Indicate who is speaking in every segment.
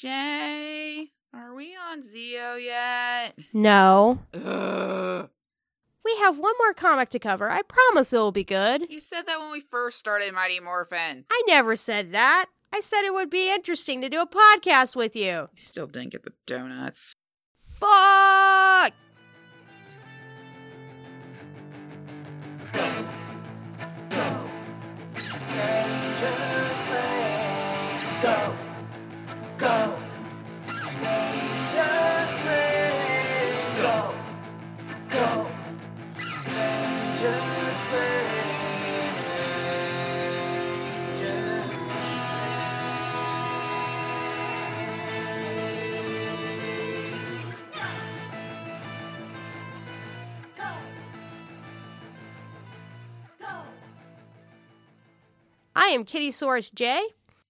Speaker 1: Jay, are we on Zeo yet?
Speaker 2: No.
Speaker 1: Ugh.
Speaker 2: We have one more comic to cover. I promise it'll be good.
Speaker 1: You said that when we first started Mighty Morphin.
Speaker 2: I never said that. I said it would be interesting to do a podcast with you.
Speaker 1: Still didn't get the donuts.
Speaker 2: Fuck!
Speaker 1: Rangers play.
Speaker 2: I am Kitty Source J,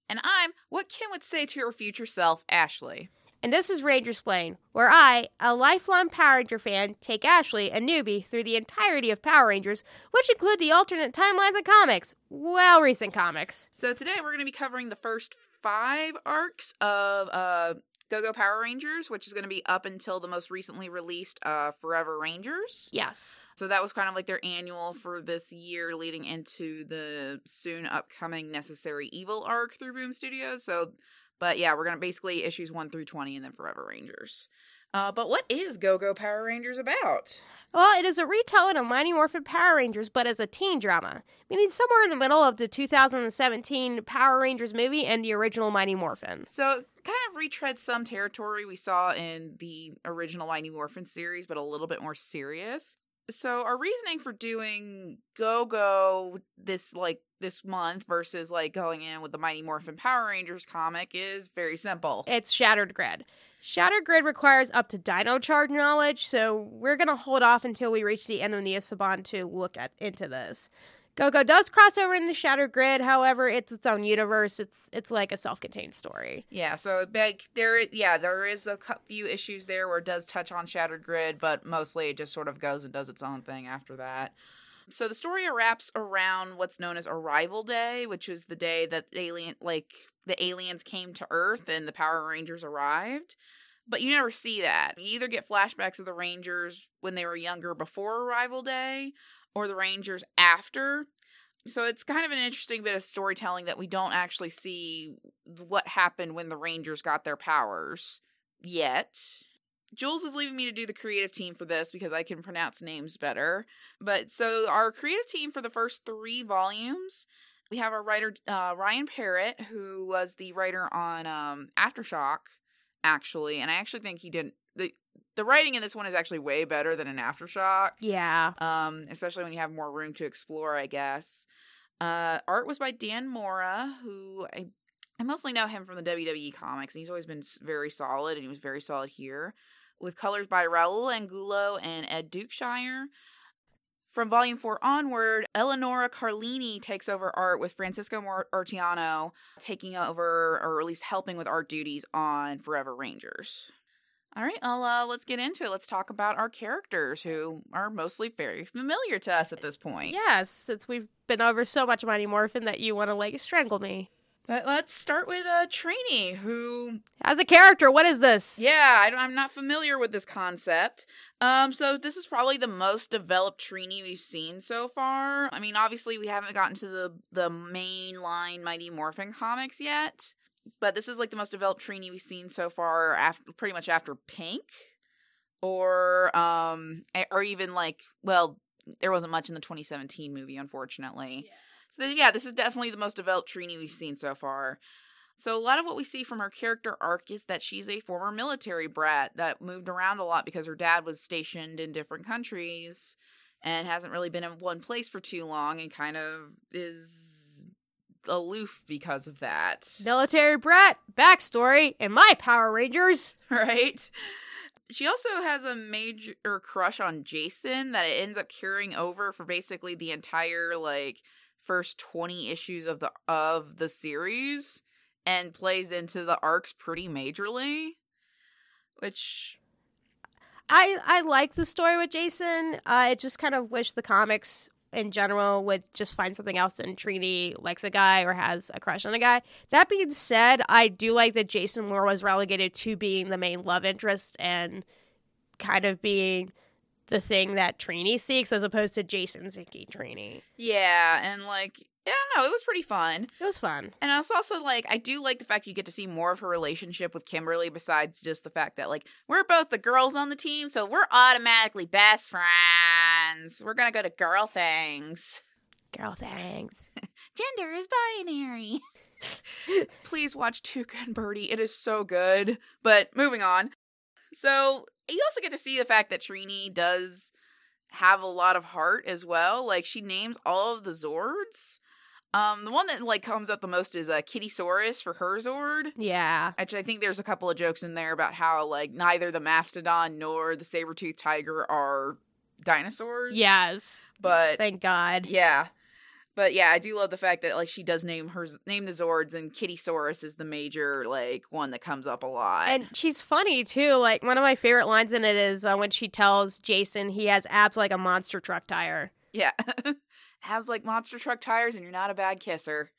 Speaker 1: And I'm what Kim would say to your future self, Ashley.
Speaker 2: and this is Ranger Splain, where I, a lifelong Power Ranger fan, take Ashley, a newbie, through the entirety of Power Rangers, which include the alternate timelines of comics. Well, recent comics.
Speaker 1: So today we're going to be covering the first five arcs of uh, Go Go Power Rangers, which is going to be up until the most recently released uh, Forever Rangers.
Speaker 2: Yes.
Speaker 1: So that was kind of like their annual for this year, leading into the soon upcoming Necessary Evil arc through Boom Studios. So, but yeah, we're going to basically issues one through 20 and then Forever Rangers. Uh, but what is Go Go Power Rangers about?
Speaker 2: Well, it is a retelling of Mighty Morphin Power Rangers, but as a teen drama, meaning somewhere in the middle of the 2017 Power Rangers movie and the original Mighty Morphin.
Speaker 1: So it kind of retreads some territory we saw in the original Mighty Morphin series, but a little bit more serious. So our reasoning for doing Go Go this like this month versus like going in with the Mighty Morphin Power Rangers comic is very simple.
Speaker 2: It's Shattered Grid. Shattered Grid requires up to Dino Charge knowledge, so we're gonna hold off until we reach the end of Neo-Saban to look at into this. Go-Go does cross over into Shattered Grid, however, it's its own universe. It's it's like a self-contained story.
Speaker 1: Yeah, so like there, yeah, there is a few issues there where it does touch on Shattered Grid, but mostly it just sort of goes and does its own thing after that. So the story wraps around what's known as Arrival Day, which is the day that alien, like the aliens came to Earth and the Power Rangers arrived. But you never see that. You either get flashbacks of the Rangers when they were younger before Arrival Day, or the Rangers after. So it's kind of an interesting bit of storytelling that we don't actually see what happened when the Rangers got their powers yet. Jules is leaving me to do the creative team for this because I can pronounce names better. But so our creative team for the first three volumes, we have our writer uh, Ryan Parrott, who was the writer on um, Aftershock, actually, and I actually think he did the the writing in this one is actually way better than an Aftershock
Speaker 2: Yeah.
Speaker 1: um, especially when you have more room to explore, I guess. Uh, art was by Dan Mora, who I, I mostly know him from the WWE comics, and he's always been very solid, and he was very solid here. With colors by Raul Angulo and Ed Dukeshire. From volume four onward, Eleonora Carlini takes over art with Francisco Mor- Artiano taking over, or at least helping with art duties on Forever Rangers. All right, well, uh, let's get into it. Let's talk about our characters who are mostly very familiar to us at this point.
Speaker 2: Yes, since we've been over so much Mighty Morphin that you want to like strangle me.
Speaker 1: But let's start with uh, Trini, who,
Speaker 2: As a character, what is this?
Speaker 1: yeah, I, I'm not familiar with this concept. Um, so this is probably the most developed Trini we've seen so far. I mean, obviously we haven't gotten to the the main line Mighty Morphin comics yet, but this is like the most developed Trini we've seen so far. After pretty much after Pink, or um, or even like, well, there wasn't much in the 2017 movie, unfortunately. So yeah, this is definitely the most developed Trini we've seen so far. So a lot of what we see from her character arc is that she's a former military brat that moved around a lot because her dad was stationed in different countries and hasn't really been in one place for too long and kind of is aloof because of that.
Speaker 2: Military brat backstory and my Power Rangers.
Speaker 1: right? She also has a major crush on Jason that it ends up carrying over for basically the entire like first 20 issues of the of the series and plays into the arcs pretty majorly which
Speaker 2: I I like the story with Jason. I just kind of wish the comics in general would just find something else and Trini likes a guy or has a crush on a guy. That being said, I do like that Jason Moore was relegated to being the main love interest and kind of being the thing that Trini seeks as opposed to Jason seeking Trini.
Speaker 1: Yeah, and like I don't know, it was pretty fun.
Speaker 2: It was fun.
Speaker 1: And I was also like, I do like the fact you get to see more of her relationship with Kimberly, besides just the fact that like we're both the girls on the team, so we're automatically best friends. We're gonna go to girl things.
Speaker 2: Girl, things.
Speaker 1: Gender is binary. Please watch Tuca and Bertie. It is so good. But moving on. So you also get to see the fact that Trini does have a lot of heart as well. Like she names all of the Zords. Um, the one that like comes up the most is uh, Kitty Saurus for her Zord.
Speaker 2: Yeah.
Speaker 1: Which I think there's a couple of jokes in there about how like neither the mastodon nor the saber toothed tiger are dinosaurs.
Speaker 2: Yes.
Speaker 1: but
Speaker 2: Thank God.
Speaker 1: yeah. But yeah, I do love the fact that like she does name her name the Zords and Kitty Saurus is the major like one that comes up a lot.
Speaker 2: And she's funny too. Like one of my favorite lines in it is uh, when she tells Jason he has abs like a monster truck tire.
Speaker 1: yeah. Has like monster truck tires and you're not a bad kisser.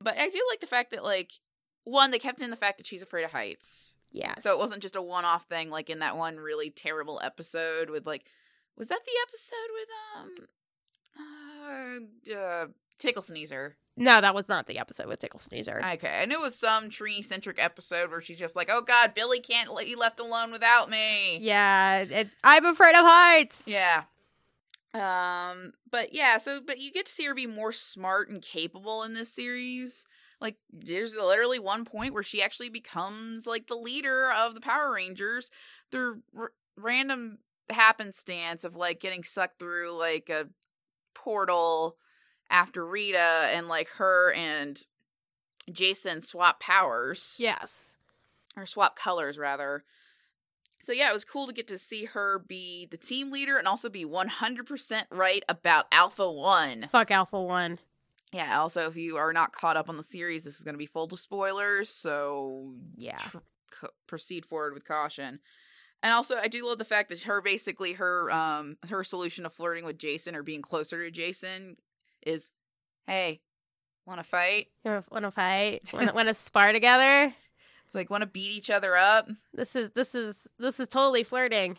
Speaker 1: But I do like the fact that like one, they kept in the fact that she's afraid of heights.
Speaker 2: Yeah.
Speaker 1: So it wasn't just a one off thing like in that one really terrible episode with like was that the episode with um uh, uh Tickle Sneezer?
Speaker 2: No, that was not the episode with Tickle Sneezer.
Speaker 1: Okay, I knew it was some tree centric episode where she's just like, "Oh God, Billy can't let you left alone without me."
Speaker 2: yeah, it, I'm afraid of heights.
Speaker 1: Yeah. Um, but yeah, so but you get to see her be more smart and capable in this series. Like there's literally one point where she actually becomes like the leader of the Power Rangers through r- random happenstance of like getting sucked through like a portal after Rita and like her and Jason swap powers
Speaker 2: Yes.
Speaker 1: or swap colors rather. So yeah, it was cool to get to see her be the team leader and also be 100% right about Alpha 1.
Speaker 2: Fuck Alpha One.
Speaker 1: Yeah, also if you are not caught up on the series, this is going to be full of spoilers, so
Speaker 2: Yeah.
Speaker 1: tr- c- proceed forward with caution. And also, I do love the fact that her basically her um her solution to flirting with Jason or being closer to Jason is, "Hey, want to fight?"
Speaker 2: You want to fight? Want to spar together?
Speaker 1: It's like, "Want to beat each other up?"
Speaker 2: This is this is this is totally flirting.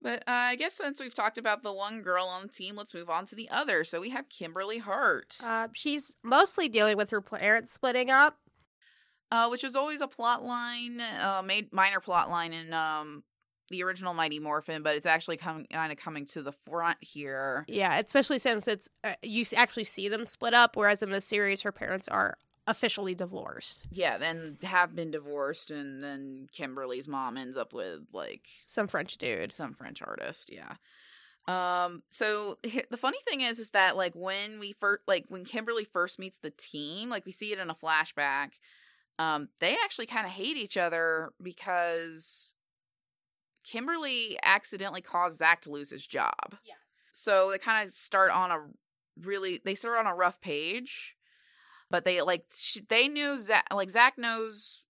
Speaker 1: But uh, I guess since we've talked about the one girl on the team, let's move on to the other. So we have Kimberly Hart,
Speaker 2: Uh, she's mostly dealing with her parents splitting up.
Speaker 1: uh, which was always a plot line, uh, made minor plot line in um, the original Mighty Morphin, but it's actually coming kind of coming to the front here.
Speaker 2: Yeah, especially since it's uh, you actually see them split up, whereas in the series, her parents are officially divorced.
Speaker 1: Yeah, then have been divorced, and then Kimberly's mom ends up with like
Speaker 2: Some French dude.
Speaker 1: some French artist, yeah. Um so the funny thing is is that like when we first like when Kimberly first meets the team, like we see it in a flashback, um they actually kind of hate each other because Kimberly accidentally caused Zach to lose his job.
Speaker 2: Yes.
Speaker 1: So they kind of start on a really they start on a rough page, but they like they knew Zach like Zach knows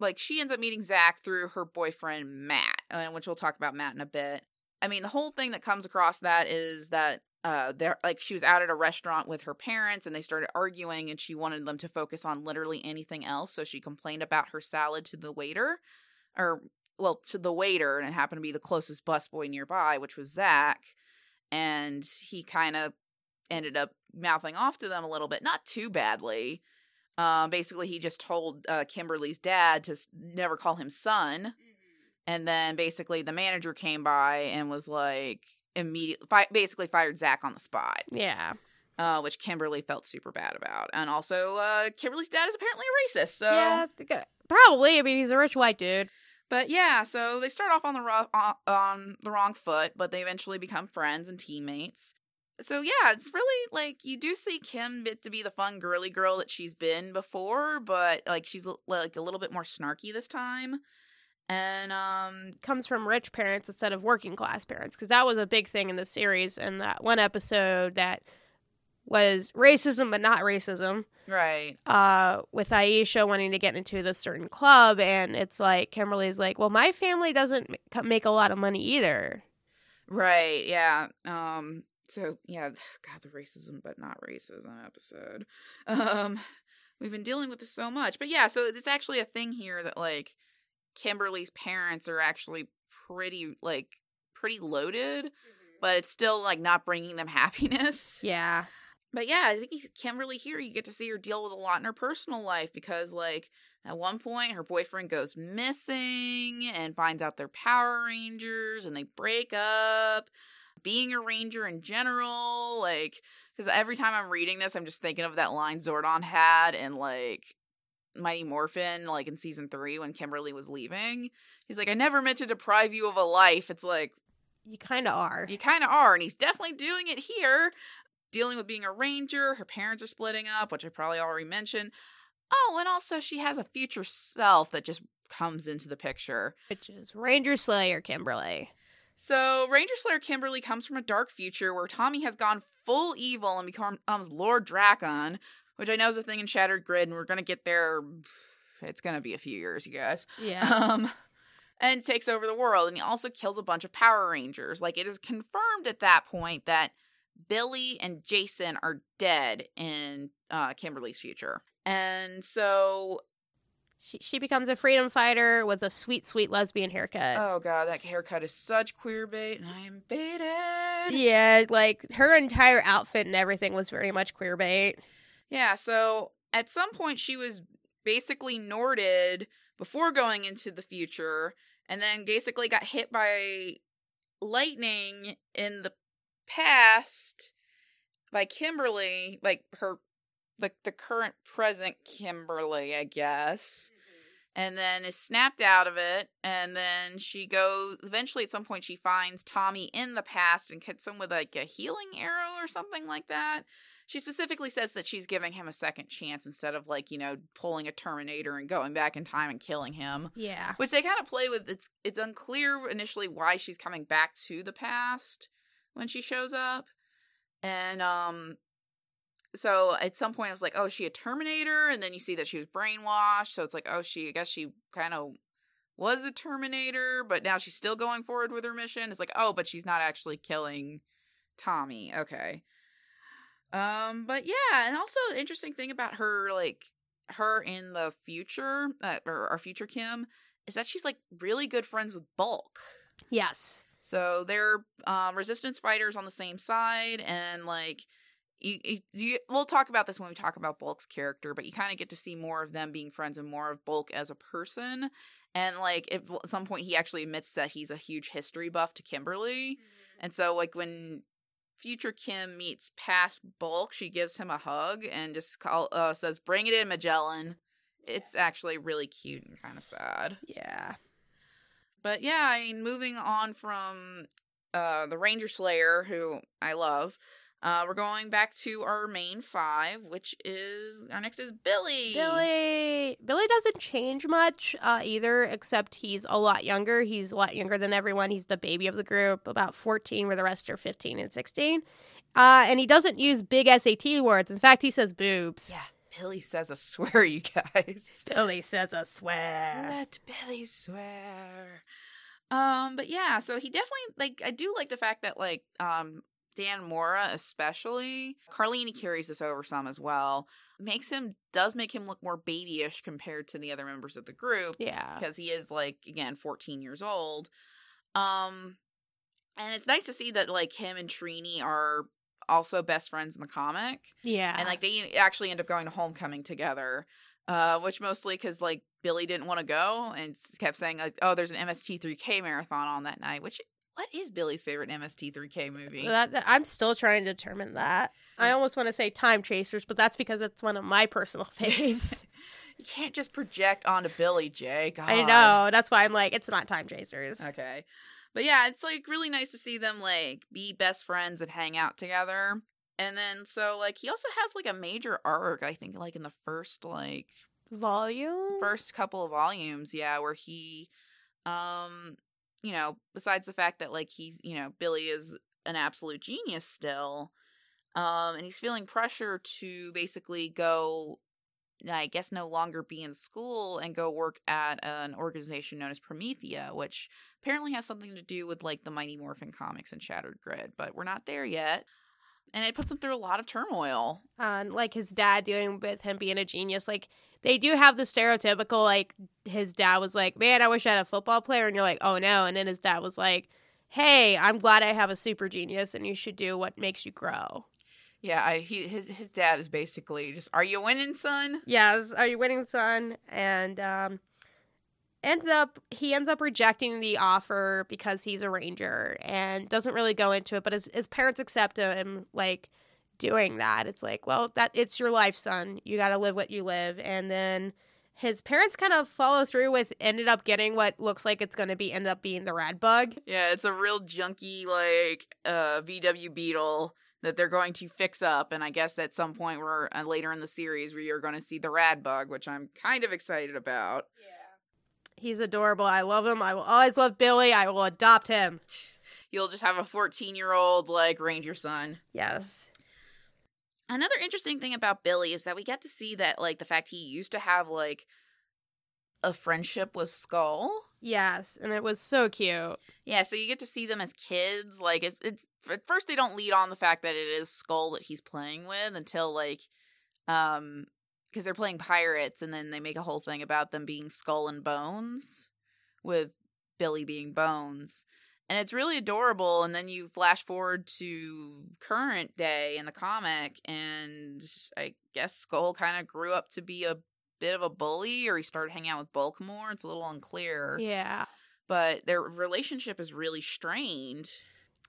Speaker 1: like she ends up meeting Zach through her boyfriend Matt, which we'll talk about Matt in a bit. I mean, the whole thing that comes across that is that uh they're like she was out at a restaurant with her parents and they started arguing and she wanted them to focus on literally anything else so she complained about her salad to the waiter or well to the waiter and it happened to be the closest busboy nearby which was Zach and he kind of ended up mouthing off to them a little bit not too badly uh, basically he just told uh, Kimberly's dad to s- never call him son and then basically the manager came by and was like immediately fi- basically fired Zach on the spot,
Speaker 2: Yeah.
Speaker 1: uh, which Kimberly felt super bad about. And also, uh, Kimberly's dad is apparently a racist. So,
Speaker 2: Yeah. Probably. I mean, he's a rich white dude.
Speaker 1: but yeah, so they start off on the ro- on, on the wrong foot, but they eventually become friends and teammates. So yeah, it's really like you do see Kim bit to be the fun girly girl that she's been before, but like she's like a little bit more snarky this time. And um
Speaker 2: Comes from rich parents instead of working class parents, because that was a big thing in the series. And that one episode that was racism, but not racism.
Speaker 1: right.
Speaker 2: uh, with Aisha wanting to get into this certain club, and it's like Kimberly's like, "Well, my family doesn't make a lot of money either."
Speaker 1: Right, yeah. Um so yeah, god the racism but not racism episode. Um we've been dealing with this so much. But yeah, so it's actually a thing here that like Kimberly's parents are actually pretty like pretty loaded, but it's still like not bringing them happiness.
Speaker 2: Yeah.
Speaker 1: But yeah, I think Kimberly here, you get to see her deal with a lot in her personal life because, like, at one point, her boyfriend goes missing and finds out they're Power Rangers and they break up. Being a Ranger in general, like, because every time I'm reading this, I'm just thinking of that line Zordon had and like, Mighty Morphin, like in season three when Kimberly was leaving. He's like, I never meant to deprive you of a life. It's like,
Speaker 2: You kind of are.
Speaker 1: you kind of are. And he's definitely doing it here dealing with being a ranger. Her parents are splitting up, which I probably already mentioned. Oh, and also she has a future self that just comes into the picture.
Speaker 2: Which is Ranger Slayer Kimberly.
Speaker 1: So, Ranger Slayer Kimberly comes from a dark future where Tommy has gone full evil and becomes Lord Drakon, which I know is a thing in Shattered Grid, and we're going to get there. It's going to be a few years, you guys.
Speaker 2: Yeah.
Speaker 1: Um, and takes over the world, and he also kills a bunch of Power Rangers. Like, it is confirmed at that point that Billy and Jason are dead in uh, Kimberly's future. And so,
Speaker 2: she, she becomes a freedom fighter with a sweet, sweet lesbian haircut.
Speaker 1: oh god, that haircut is such queer bait, and I am baited.
Speaker 2: yeah, like her entire outfit and everything was very much queer bait.
Speaker 1: Yeah, so at some point she was basically Norded before going into the future, and then basically got hit by lightning in the past by Kimberly, like her like the current present Kimberly, I guess. And then is snapped out of it, and then she goes. Eventually, at some point, she finds Tommy in the past and hits him with like a healing arrow or something like that. She specifically says that she's giving him a second chance instead of like you know pulling a Terminator and going back in time and killing him
Speaker 2: Yeah.
Speaker 1: which they kind of play with it's it's unclear initially why she's coming back to the past when she shows up and um so at some point I was like oh is she a terminator? And then you see that she was brainwashed. So it's like oh she I guess she kind of was a terminator but now she's still going forward with her mission. It's like oh but she's not actually killing Tommy. Okay. Um but yeah and also the interesting thing about her like her in the future uh, or our future Kim is that she's like really good friends with Bulk.
Speaker 2: Yes.
Speaker 1: So they're um, resistance fighters on the same side, and like you, you, you, we'll talk about this when we talk about Bulk's character, but you kind of get to see more of them being friends and more of Bulk as a person. And like at some point, he actually admits that he's a huge history buff to Kimberly, and so like when future Kim meets past Bulk, she gives him a hug and just call uh, says, "Bring it in, Magellan." It's actually really cute and kind of sad.
Speaker 2: Yeah.
Speaker 1: But yeah, I mean, moving on from uh, the Ranger Slayer, who I love, uh, we're going back to our main five, which is our next is Billy.
Speaker 2: Billy Billy doesn't change much uh, either, except he's a lot younger. He's a lot younger than everyone. He's the baby of the group, about 14, where the rest are 15 and 16. Uh, and he doesn't use big SAT words. In fact, he says boobs.
Speaker 1: Yeah, Billy says a swear, you guys.
Speaker 2: Billy says a swear.
Speaker 1: Let Billy swear. Um, but yeah, so he definitely like I do like the fact that like um Dan Mora especially Carlini carries this over some as well. Makes him does make him look more babyish compared to the other members of the group
Speaker 2: Yeah.
Speaker 1: because he is like again 14 years old. Um and it's nice to see that like him and Trini are also best friends in the comic
Speaker 2: Yeah.
Speaker 1: and like they actually end up going to homecoming together uh which mostly because like billy didn't want to go and kept saying like oh there's an mst3k marathon on that night which what is billy's favorite mst3k movie
Speaker 2: That, that- I'm still trying to determine that. I almost want to say Time Chasers, but that's because it's one of my personal faves.
Speaker 1: you can't just project onto billy jay God.
Speaker 2: I know. That's why I'm like, it's not Time Chasers.
Speaker 1: okay but yeah it's like really nice to see them like be best friends and hang out together and then so like he also has like a major arc i think like in the first like
Speaker 2: Volume?
Speaker 1: first couple of volumes, yeah, where he um you know, besides the fact that like he's, you know, Billy is an absolute genius still, um and he's feeling pressure to basically go I guess, no longer be in school and go work at an organization known as Promethea, which apparently has something to do with like the Mighty Morphin comics and Shattered Grid, but we're not there yet. And it puts him through a lot of turmoil.
Speaker 2: Uh, like his dad dealing with him being a genius. Like they do have the stereotypical like his dad was like, "Man, I wish I had a football player," and you're like, "Oh no," and then his dad was like, "Hey, I'm glad I have a super genius, and you should do what makes you grow."
Speaker 1: Yeah, I, he his his dad is basically just, "Are you winning, son?"
Speaker 2: Yes, are you winning, son? And um, ends up he ends up rejecting the offer because he's a ranger and doesn't really go into it. But his his parents accept him, like doing that. It's like, well, that it's your life, son. You got to live what you live. And then his parents kind of follow through with ended up getting what looks like it's going to be end up being the rad bug.
Speaker 1: Yeah, it's a real junky like uh VW Beetle that they're going to fix up and I guess at some point we're uh, later in the series where you're going to see the rad bug, which I'm kind of excited about.
Speaker 2: He's adorable. I love him. I will always love Billy. I will adopt him.
Speaker 1: You'll just have a 14-year-old like ranger son.
Speaker 2: Yes.
Speaker 1: Another interesting thing about Billy is that we get to see that like the fact he used to have like a friendship with Skull.
Speaker 2: Yes, and it was so cute.
Speaker 1: Yeah, so you get to see them as kids. Like it's, it's at first they don't lead on the fact that it is Skull that he's playing with until like um because they're playing pirates and then they make a whole thing about them being Skull and Bones with Billy being Bones. And it's really adorable and then you flash forward to current day in the comic and I guess Skull kind of grew up to be a bit of a bully or he started hanging out with Bulk more. It's a little unclear.
Speaker 2: Yeah.
Speaker 1: But their relationship is really strained.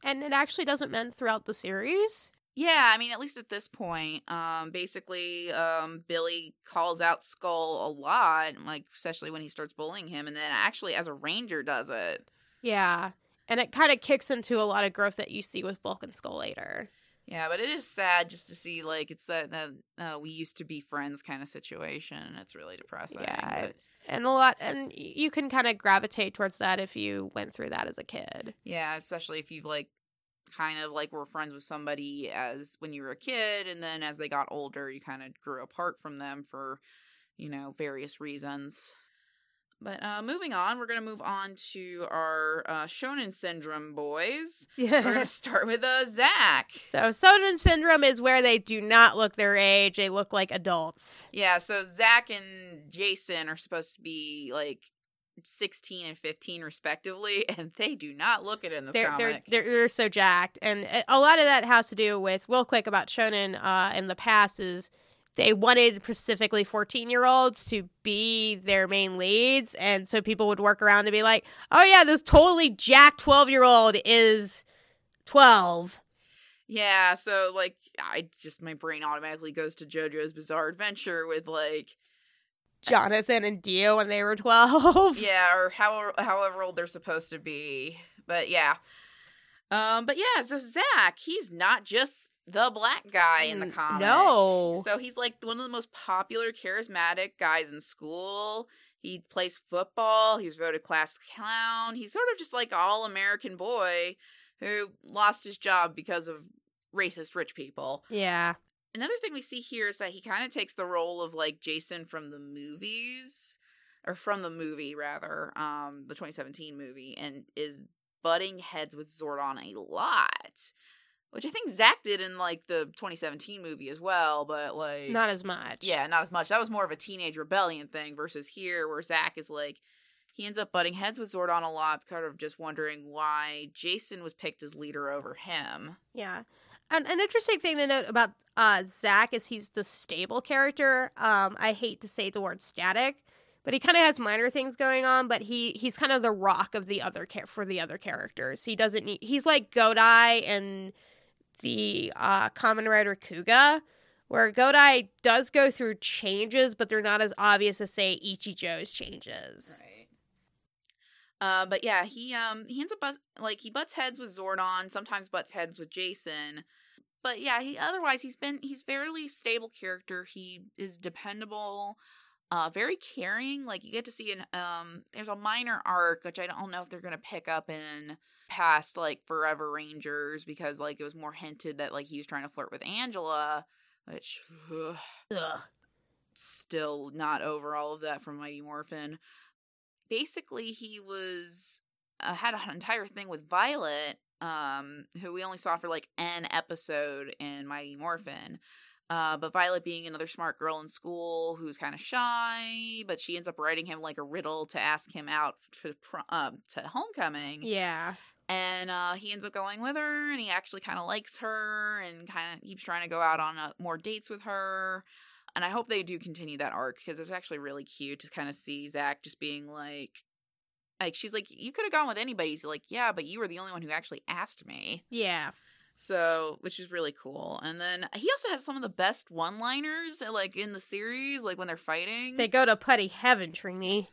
Speaker 2: And it actually doesn't mend throughout the series.
Speaker 1: Yeah, I mean, at least at this point, um, basically, um, Billy calls out Skull a lot, like especially when he starts bullying him, and then actually, as a ranger, does it.
Speaker 2: Yeah, and it kind of kicks into a lot of growth that you see with Bulk and Skull later.
Speaker 1: Yeah, but it is sad just to see like it's that that uh, we used to be friends kind of situation, and it's really depressing.
Speaker 2: Yeah,
Speaker 1: but,
Speaker 2: and a lot, and you can kind of gravitate towards that if you went through that as a kid.
Speaker 1: yeah, especially if you've like kind of like were friends with somebody as when you were a kid, and then as they got older, you kind of grew apart from them for you know various reasons. But uh, moving on, we're going to move on to our uh, Shonen Syndrome boys. We're going
Speaker 2: Yeah.
Speaker 1: to start with uh, Zach.
Speaker 2: so Shonen syndrome is where they do not look their age; they look like adults.
Speaker 1: Yeah, so Zach and Jason are supposed to be like 16 and 15 respectively, and they do not look it in this
Speaker 2: They're, they're
Speaker 1: comic.
Speaker 2: they're they're so jacked, and a lot of that has to do with real quick about Shonen uh, in the past is they wanted specifically 14 year olds to be their main leads and so people would work around to be like oh yeah this totally jacked 12 year old is 12
Speaker 1: yeah, so like I just my brain automatically goes to JoJo's Bizarre Adventure with like
Speaker 2: jonathan and dio when they were 12
Speaker 1: yeah, or however however old they're supposed to be. But yeah. Um but yeah, so Zach, he's not just the black guy in the
Speaker 2: Mm,
Speaker 1: comic.
Speaker 2: no.
Speaker 1: So he's like one of the most popular, charismatic guys in school. He plays football. He was voted class clown. He's sort of just like all American boy who lost his job because of racist rich people.
Speaker 2: yeah
Speaker 1: Another thing we see here is that he kind of takes the role of like Jason from the movies or from the movie rather, um the 2017 movie and is butting heads with Zordon a lot. Which I think Zach did in like the 2017 movie as well, but like
Speaker 2: not as much
Speaker 1: yeah, not as much. That was more of a teenage rebellion thing versus here where Zach is like he ends up butting heads with Zordon a lot, kind of just wondering why Jason was picked as leader over him.
Speaker 2: Yeah. An, an interesting thing to note about uh, Zach is he's the stable character. Um, I hate to say the word static, but he kind of has minor things going on. But he he's kind of the rock of the other char- for the other characters. He doesn't need. He's like Godai and the uh, Kamen Rider Kuuga, where Godai does go through changes, but they're not as obvious as say Ichijo's changes.
Speaker 1: Right. Uh, but yeah, he um he ends up bus- like he butts heads with Zordon, sometimes butts heads with Jason. But yeah, he otherwise he's been he's fairly stable character. He is dependable, uh, very caring. Like you get to see an um there's a minor arc which I don't know if they're gonna pick up in past like Forever Rangers because like it was more hinted that like he was trying to flirt with Angela, which ugh,
Speaker 2: Ugh.
Speaker 1: still not over all of that from Mighty Morphin. Basically, he was uh, had an entire thing with Violet, um, who we only saw for like an episode in Mighty Morphin. Uh, but Violet being another smart girl in school who's kind of shy, but she ends up writing him like a riddle to ask him out to pr- um, to homecoming.
Speaker 2: Yeah.
Speaker 1: And uh, he ends up going with her, and he actually kind of likes her, and kind of keeps trying to go out on uh, more dates with her. And I hope they do continue that arc because it's actually really cute to kind of see Zach just being like, like she's like, you could have gone with anybody. He's like, yeah, but you were the only one who actually asked me.
Speaker 2: Yeah.
Speaker 1: So, which is really cool. And then he also has some of the best one-liners, like in the series, like when they're fighting.
Speaker 2: They go to putty heaven, Trini.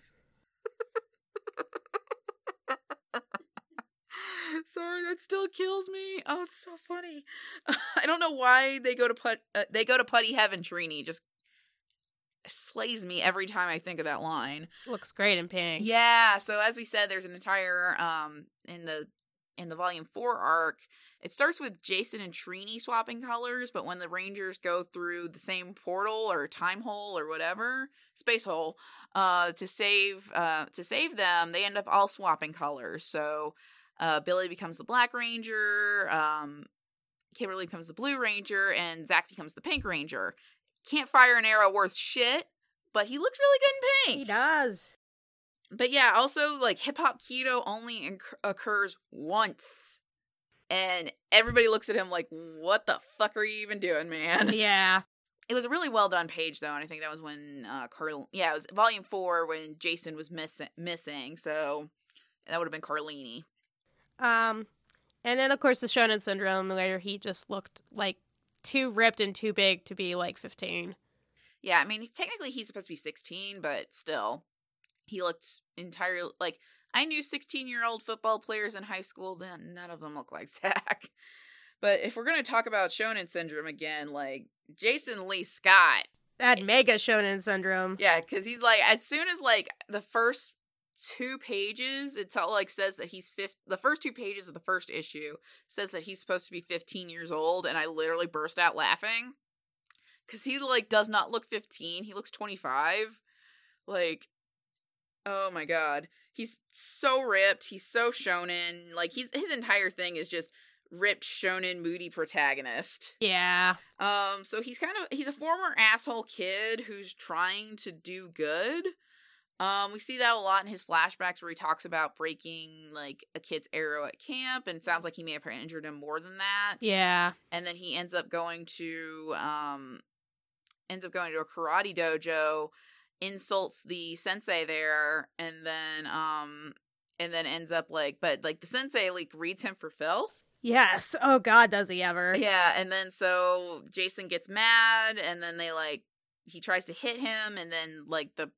Speaker 1: Sorry, that still kills me. Oh, it's so funny. I don't know why they go to put uh, they go to putty heaven. Trini just slays me every time I think of that line.
Speaker 2: Looks great in pink.
Speaker 1: Yeah. So as we said, there's an entire um in the in the volume four arc. It starts with Jason and Trini swapping colors, but when the Rangers go through the same portal or time hole or whatever space hole uh, to save uh, to save them, they end up all swapping colors. So uh, Billy becomes the Black Ranger, um, Kimberly becomes the Blue Ranger, and Zach becomes the Pink Ranger. Can't fire an arrow worth shit, but he looks really good in pink.
Speaker 2: He does.
Speaker 1: But yeah, also like hip hop kido only inc- occurs once. And everybody looks at him like, what the fuck are you even doing, man?
Speaker 2: Yeah.
Speaker 1: It was a really well done page, though. And I think that was when uh, Carl, yeah, it was volume four when Jason was miss- missing. So that would have been Carlini.
Speaker 2: Um, and then of course the Shonen syndrome, where he just looked like too ripped and too big to be like fifteen.
Speaker 1: Yeah, I mean, technically he's supposed to be 16, but still, he looked entirely like I knew 16 year old football players in high school, then none of them look like Zach. But if we're going to talk about Shonen syndrome again, like Jason Lee Scott,
Speaker 2: That mega Shonen syndrome.
Speaker 1: yeah, because he's like, as soon as like the first two pages, it's all like says that he's fifth. The first two pages of the first issue says that he's supposed to be 15 years old, and I literally burst out laughing because he like does not look 15. He looks 25. Like, oh my god, he's so ripped. He's so shonen. Like he's his entire thing is just ripped shonen moody protagonist.
Speaker 2: Yeah.
Speaker 1: Um, so he's kind of he's a former asshole kid who's trying to do good. Um, we see that a lot in his flashbacks where he talks about breaking like a kid's arrow at camp, and it sounds like he may have injured him more than that.
Speaker 2: Yeah.
Speaker 1: and then he ends up going to um, ends up going to a karate dojo, insults the sensei there, and then um, and then ends up like, but like the sensei like reads him for filth.
Speaker 2: Yes. Oh God, does he ever?
Speaker 1: Yeah, and then so Jason gets mad, and then they like he tries to hit him, and then like the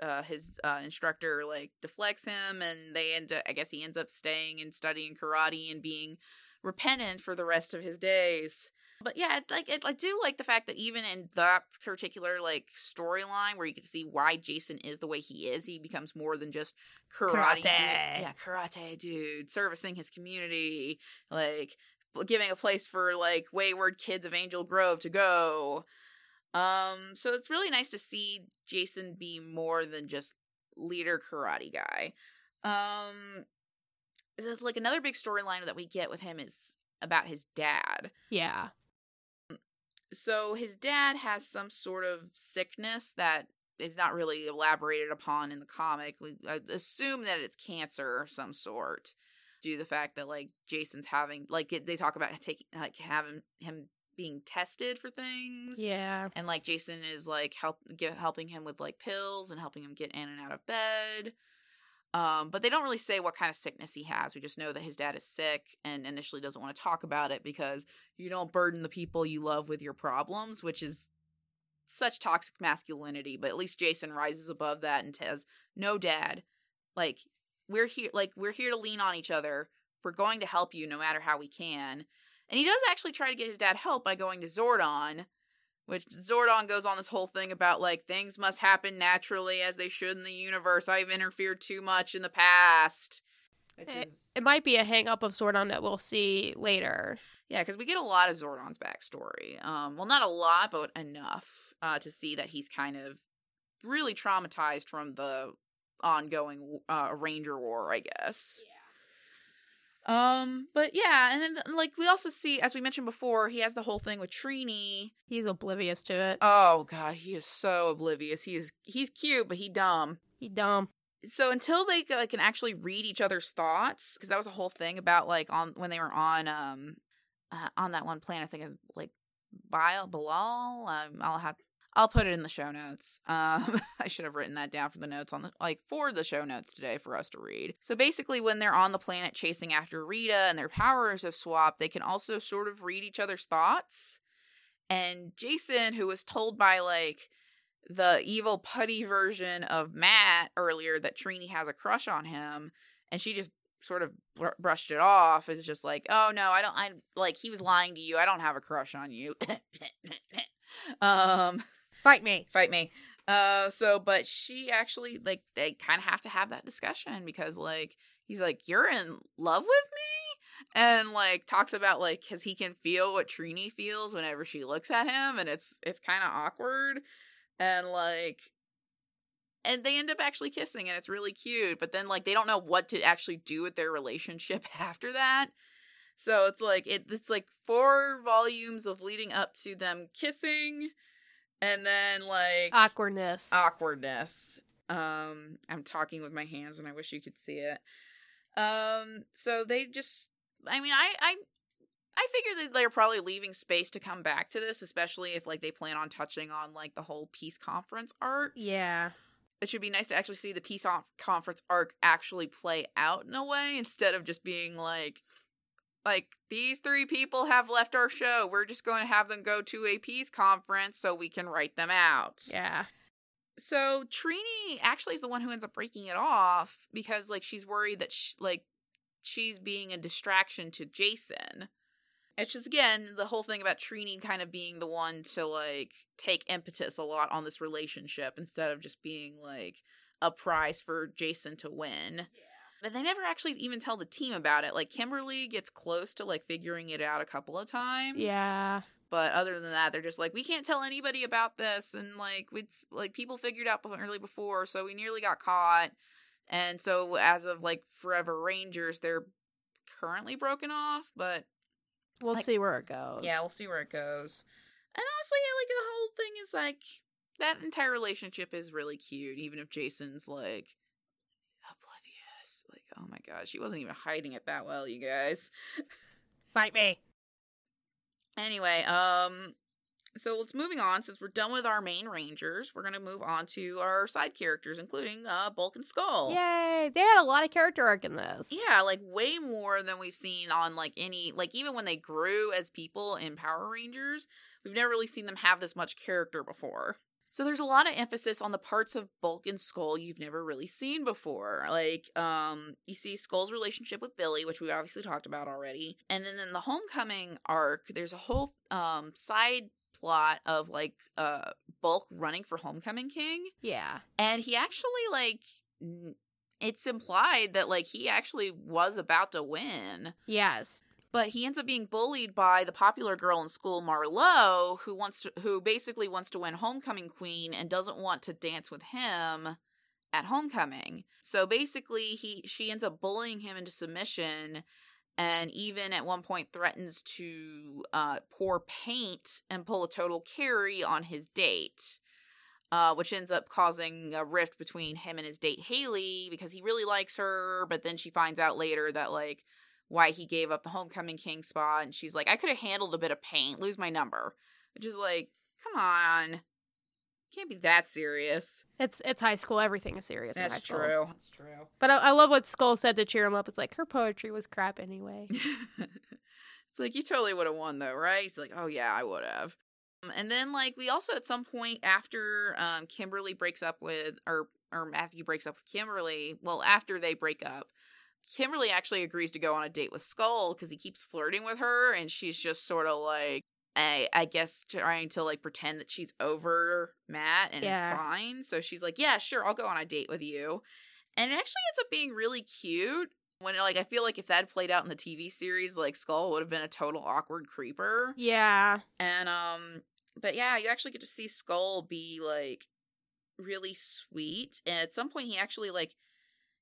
Speaker 1: uh his uh instructor like deflects him, and they end up I guess he ends up staying and studying karate and being repentant for the rest of his days. But yeah, like it, I do like the fact that even in that particular like storyline where you can see why Jason is the way he is, he becomes more than just karate, dude.
Speaker 2: Karate.
Speaker 1: Yeah, karate dude, servicing his community, like giving a place for like wayward kids of Angel Grove to go. Um, so it's really nice to see Jason be more than just leader karate guy. Um, like another big storyline that we get with him is about his dad.
Speaker 2: Yeah.
Speaker 1: So his dad has some sort of sickness that is not really elaborated upon in the comic. We assume that it's cancer of some sort, due to the fact that like Jason's having like they talk about taking like having him being tested for things.
Speaker 2: Yeah.
Speaker 1: and like Jason is like help get, helping him with like pills and helping him get in and out of bed. Um, but they don't really say what kind of sickness he has. We just know that his dad is sick and initially doesn't want to talk about it because you don't burden the people you love with your problems, which is such toxic masculinity. But at least Jason rises above that and says, "No, dad, like we're here, like we're here to lean on each other. We're going to help you no matter how we can." And he does actually try to get his dad help by going to Zordon, which Zordon goes on this whole thing about like things must happen naturally as they should in the universe. I've interfered too much in the past. which
Speaker 2: Eh,
Speaker 1: is
Speaker 2: It might be a hang up of Zordon that we'll see later.
Speaker 1: Yeah, because we get a lot of Zordon's backstory. Um, well, not a lot, but enough uh, to see that he's kind of really traumatized from the ongoing uh, Ranger War, I guess. Um, but yeah, and then like we also see, as we mentioned before, he has the whole thing with Trini.
Speaker 2: He's oblivious to it.
Speaker 1: Oh god, he is so oblivious. He is he's cute, but he dumb.
Speaker 2: he dumb.
Speaker 1: so until they like, can actually read each other's thoughts because that was a whole thing about like on when they were on um uh, on that one planet i think is like Bile Bilal. Um, I'll have I'll put it in the show notes. Um, I should have written that down for the notes on the like for the show notes today for us to read. So basically, when they're on the planet chasing after Rita and their powers have swapped, they can also sort of read each other's thoughts. And Jason, who was told by like the evil putty version of Matt earlier that Trini has a crush on him, and she just sort of br- brushed it off. Is just like, oh no, I don't. I like he was lying to you. I don't have a crush on you. um,
Speaker 2: Fight me.
Speaker 1: fight me. Uh, so but she actually like they kind of have to have that discussion because like he's like you're in love with me and like talks about like because he can feel what Trini feels whenever she looks at him and it's it's kind of awkward and like and they end up actually kissing and it's really cute but then like they don't know what to actually do with their relationship after that so it's like it, it's like four volumes of leading up to them kissing and then like
Speaker 2: Awkwardness.
Speaker 1: awkwardness um i'm talking with my hands and i wish you could see it um so they just i mean i i I figure that they're probably leaving space to come back to this, especially if like they plan on touching on like the whole peace conference arc.
Speaker 2: yeah.
Speaker 1: It should be nice to actually see the peace conference arc actually play out in a way instead of just being like like these three people have left our show. We're just going to have them go to a peace conference so we can write them out.
Speaker 2: Yeah.
Speaker 1: So Trini actually is the one who ends up breaking it off because like she's worried that sh like she's being a distraction to Jason. It's just again the whole thing about Trini kind of being the one to like take impetus a lot on this relationship instead of just being like a prize for Jason to win. But they never actually even tell the team about it. Like Kimberly gets close to like figuring it out a couple of times.
Speaker 2: Yeah.
Speaker 1: But other than that, they're just like, we can't tell anybody about this, and like it's like people figured out early before, so we nearly got caught, and so as of like Forever Rangers, they're currently broken off. But
Speaker 2: We'll
Speaker 1: Like-
Speaker 2: see where it goes.
Speaker 1: yeah, we'll see where it goes. And honestly, like the whole thing is like that entire relationship is really cute, even if Jason's. Like, oh my gosh, she wasn't even hiding it that well, you guys.
Speaker 2: Fight me.
Speaker 1: Anyway, um so let's moving on since we're done with our main rangers, we're going to move on to our side characters including uh Bulk and Skull.
Speaker 2: Yay. They had a lot of character arc in this.
Speaker 1: Yeah, like way more than we've seen on like any like even when they grew as people in Power Rangers, we've never really seen them have this much character before. So there's a lot of emphasis on the parts of Bulk and Skull you've never really seen before. Like um you see Skull's relationship with Billy, which we obviously talked about already. And then in the Homecoming arc, there's a whole um side plot of like uh Bulk running for Homecoming King
Speaker 2: Yeah.
Speaker 1: and he actually like n- it's implied that like he actually was about to win
Speaker 2: Yes.
Speaker 1: But he ends up being bullied by the popular girl in school marlowe who wants to who basically wants to win homecoming queen and doesn't want to dance with him at homecoming. So basically he she ends up bullying him into submission and even at one point threatens to uh, pour paint and pull a total Carrie on his date uh, which ends up causing a rift between him and his date Haley because he really likes her, but then she finds out later that like why he gave up the homecoming king spot, and she's like, I could have handled a bit of paint, lose my number, which is like, come on, can't be that serious.
Speaker 2: It's it's high school. Everything is serious.
Speaker 1: That's true. That's true.
Speaker 2: But I, I love what Skull said to cheer him up. It's like her poetry was crap anyway.
Speaker 1: it's like you totally would have won though, right? He's like, oh yeah, I would have. Um, And then like we also at some point after um Kimberly breaks up with or or Matthew breaks up with Kimberly, well after they break up, Kimberly actually agrees to go on a date with Skull because he keeps flirting with her and she's just sort of like I, I guess trying to like pretend that she's over Matt and
Speaker 2: Yeah.
Speaker 1: it's fine. So she's like, Yeah, sure, I'll go on a date with you. And it actually ends up being really cute When like I feel like if that had played out in the TV series, like Skull would have been a total awkward creeper.
Speaker 2: Yeah.
Speaker 1: And um but yeah, you actually get to see Skull be like really sweet. And at some point he actually like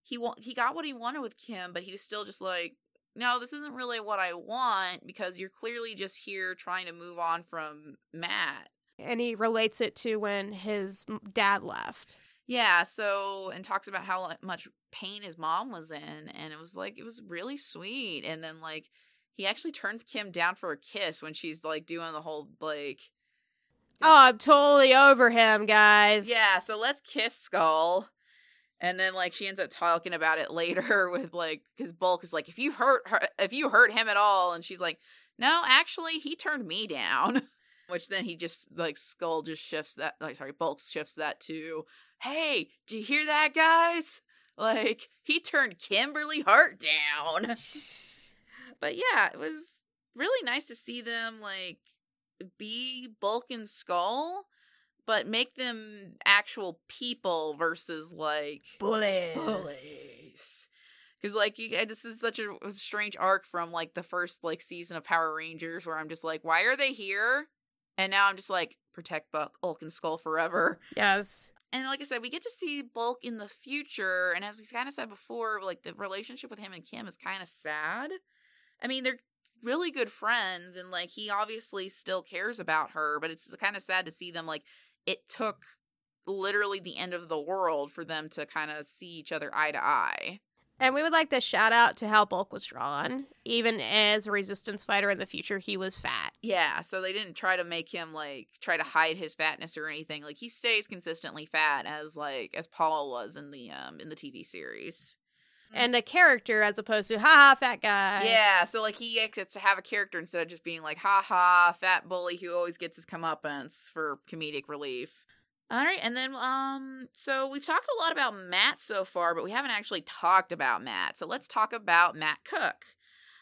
Speaker 1: he wa- he got what he wanted with Kim, but he was still just like no, this isn't really what I want because you're clearly just here trying to move on from Matt.
Speaker 2: And he relates it to when his dad left.
Speaker 1: Yeah, so and talks about how much pain his mom was in, and it was like it was really sweet. And then like he actually turns Kim down for a kiss when she's like doing the whole like
Speaker 2: Oh, I'm totally over him, guys.
Speaker 1: yeah, so let's kiss Skull. And then like she ends up talking about it later with like because Bulk is like if you hurt her if you hurt him at all, and she's like no, actually he turned me down. Which then he just like Skull just shifts that like sorry Bulk shifts that to hey do you hear that guys like he turned Kimberly Hart down. but yeah, it was really nice to see them like be Bulk and Skull, but make them actual people versus like
Speaker 2: Bully.
Speaker 1: bullies. Because like you, this is such a, strange arc from like the first like season of Power Rangers, where I'm just like, why are they here? And now I'm just like, protect Bulk, Bulk and Skull forever.
Speaker 2: Yes.
Speaker 1: And like I said, we get to see Bulk in the future, and as we kind of said before, like the relationship with him and Kim is kind of sad. I mean, they're really good friends, and like he obviously still cares about her, but it's kind of sad to see them like it took literally the end of the world for them to kind of see each other eye to eye.
Speaker 2: And we would like to shout out to how Bulk was drawn. Even as a resistance fighter in the future, he was fat.
Speaker 1: Yeah, so they didn't try to make him like try to hide his fatness or anything. Like he stays consistently fat as like as Paul was in the um in the TV series.
Speaker 2: And a character as opposed to haha fat guy.
Speaker 1: Yeah, so like he gets to have a character instead of just being like, ha ha, fat bully who always gets his comeuppance for comedic relief. All right, and then um, so we've talked a lot about Matt so far, but we haven't actually talked about Matt. So let's talk about Matt Cook.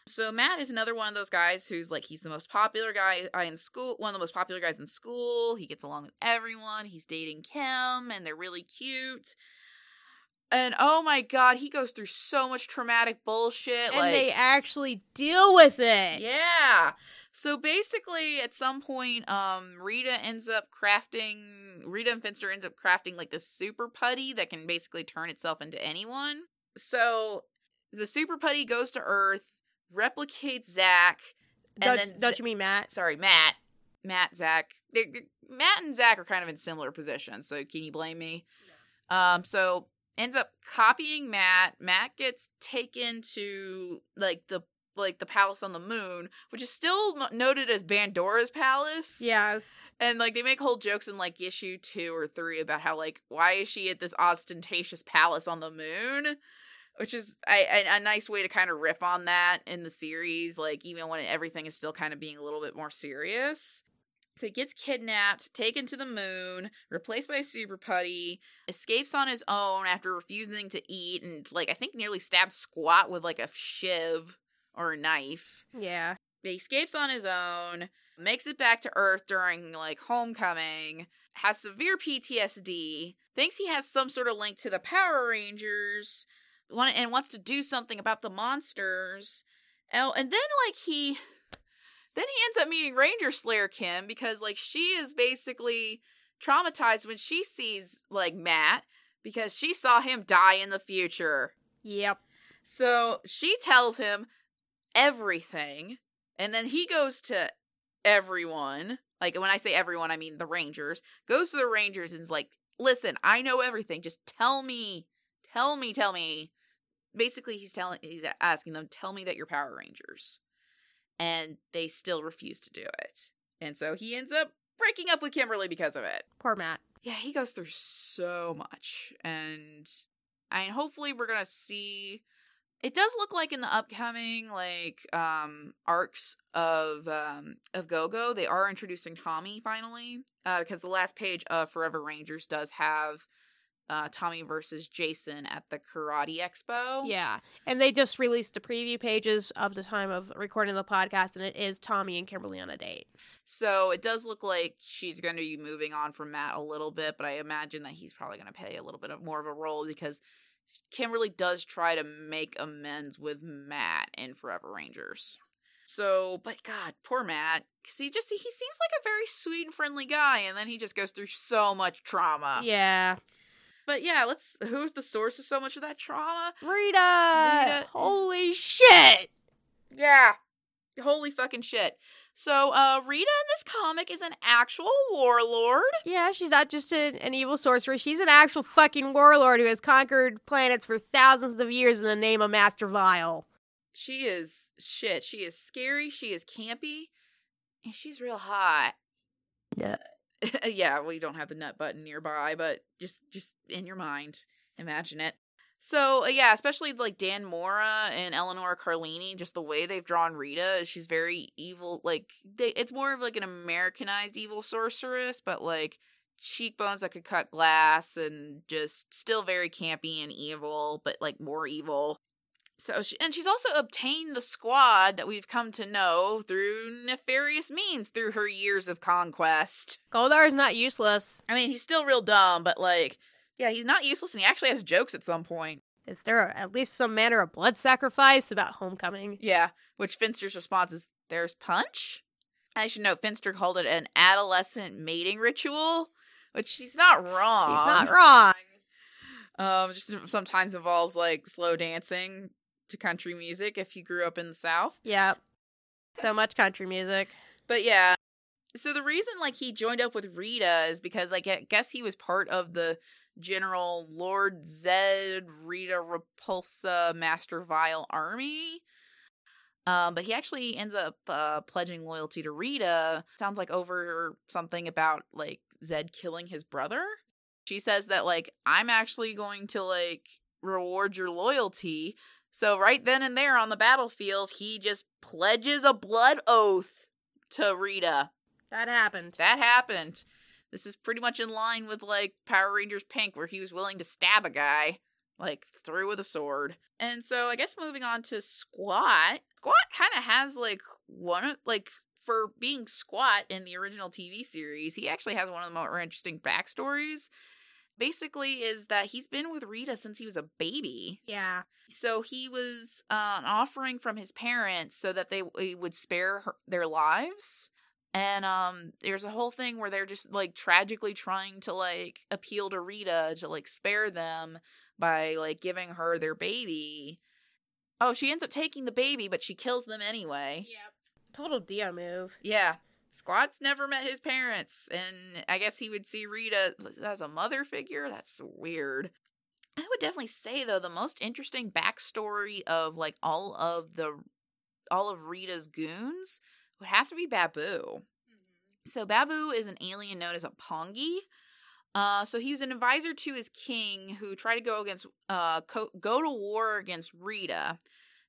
Speaker 1: So Matt is another one of those guys who's like he's the most popular guy in school, one of the most popular guys in school. He gets along with everyone. He's dating Kim, and they're really cute. And oh my god, he goes through so much traumatic bullshit.
Speaker 2: And
Speaker 1: like,
Speaker 2: they actually deal with it.
Speaker 1: yeah. So basically, at some point, um, Rita ends up crafting. Rita and Finster ends up crafting like this super putty that can basically turn itself into anyone. So the super putty goes to Earth, replicates Zack, and
Speaker 2: Don't,
Speaker 1: then
Speaker 2: don't you mean Matt?
Speaker 1: sorry, Matt, Matt, Zack. They're, Matt and Zack are kind of in similar positions. So can you blame me? Um, so ends up copying Matt. Matt gets taken to like the like the palace on the moon, which is still noted as Bandora's palace.
Speaker 2: Yes.
Speaker 1: And like they make whole jokes in like issue 2 or 3 about how like why is she at this ostentatious palace on the moon? Which is a, a, a nice way to kind of riff on that in the series, like even when everything is still kind of being a little bit more serious. So he gets kidnapped, taken to the moon, replaced by a super putty, escapes on his own after refusing to eat, and like I think nearly stabs Squat with like a shiv or a knife.
Speaker 2: Yeah.
Speaker 1: He escapes on his own, makes it back to Earth during like homecoming, has severe PTSD, thinks he has some sort of link to the Power Rangers, and wants to do something about the monsters. Oh, and then like he then he ends up meeting Ranger Slayer Kim because like she is basically traumatized when she sees like Matt because she saw him die in the future.
Speaker 2: Yep.
Speaker 1: So she tells him everything, and then he goes to everyone. Like when I say everyone, I mean the Rangers. Goes to the Rangers and's like, "Listen, I know everything. Just tell me, tell me, tell me." Basically, he's telling, he's asking them, "Tell me that you're Power Rangers," and they still refuse to do it. And so he ends up breaking up with Kimberly because of it
Speaker 2: Poor Matt.
Speaker 1: yeah, he goes through so much. And I mean, hopefully we're gonna see it does look like in the upcoming like um arcs of um of Go-Go, they are introducing Tommy finally. Uh because the last page of Forever Rangers does have uh Tommy versus Jason at the Karate Expo.
Speaker 2: Yeah. And they just released the preview pages of the time of recording the podcast, and it is Tommy and Kimberly on a date.
Speaker 1: So it does look like she's going to be moving on from Matt a little bit, but I imagine that he's probably going to play a little bit of more of a role because Kimberly does try to make amends with Matt in Forever Rangers. So, but God, poor Matt, because he just he seems like a very sweet and friendly guy, and then he just goes through so much trauma.
Speaker 2: Yeah.
Speaker 1: But yeah, let's. Who's the source of so much of that trauma?
Speaker 2: Rita.
Speaker 1: Rita.
Speaker 2: Holy shit.
Speaker 1: Yeah, holy fucking shit. So, uh, Rita in this comic is an actual warlord.
Speaker 2: Yeah, she's not just an, an evil sorceress. She's an actual fucking warlord who has conquered planets for thousands of years in the name of Master Vile.
Speaker 1: She is shit. She is scary. She is campy, and she's real hot.
Speaker 2: Yeah.
Speaker 1: yeah, we don't have the nut button nearby, but just just in your mind, imagine it. So uh, yeah, especially like Dan Mora and Eleanor Carlini, just the way they've drawn Rita, she's very evil. Like they, it's more of like an Americanized evil sorceress, but like cheekbones that could cut glass and just still very campy and evil, but like more evil. So she, and she's also obtained the squad that we've come to know through nefarious means through her years of conquest.
Speaker 2: Goldar is not useless.
Speaker 1: I mean, he's still real dumb, but like, yeah, he's not useless, and he actually has jokes at some point.
Speaker 2: Is there at least some manner of blood sacrifice about homecoming?
Speaker 1: Yeah, which Finster's response is, "There's punch." I should note Finster called it an adolescent mating ritual, which he's not wrong.
Speaker 2: He's not wrong.
Speaker 1: Um, just sometimes involves like slow dancing to country music if you grew up in the South.
Speaker 2: Yeah. So much country music.
Speaker 1: But yeah. So the reason like he joined up with Rita is because like I guess he was part of the General Lord Zed Rita Repulsa Master Vile army. Um, but he actually ends up uh, pledging loyalty to Rita. Sounds like over something about like Zed killing his brother. She says that like I'm actually going to like reward your loyalty. So right then and there on the battlefield, he just pledges a blood oath to Rita.
Speaker 2: That happened.
Speaker 1: That happened. This is pretty much in line with like Power Rangers Pink, where he was willing to stab a guy, like through with a sword. And so I guess moving on to Squat. Squat kind of has like one of like for being Squat in the original TV series, he actually has one of the more interesting backstories. Basically, is that he's been with Rita since he was a baby.
Speaker 2: Yeah.
Speaker 1: So he was uh, an offering from his parents so that they, would spare her, their lives. And um there's a whole thing where they're just like tragically trying to like appeal to Rita to like spare them by like giving her their baby. Oh, she ends up taking the baby, but she kills them anyway.
Speaker 2: Yep. Total Dio move.
Speaker 1: Yeah. Squat's never met his parents, and I guess he would see Rita as a mother figure. That's weird. I would definitely say though the most interesting backstory of like all of the all of Rita's goons would have to be Baboo. So Baboo is an alien known as a Pongi. Uh, so he was an advisor to his king who tried to go against uh co- go to war against Rita.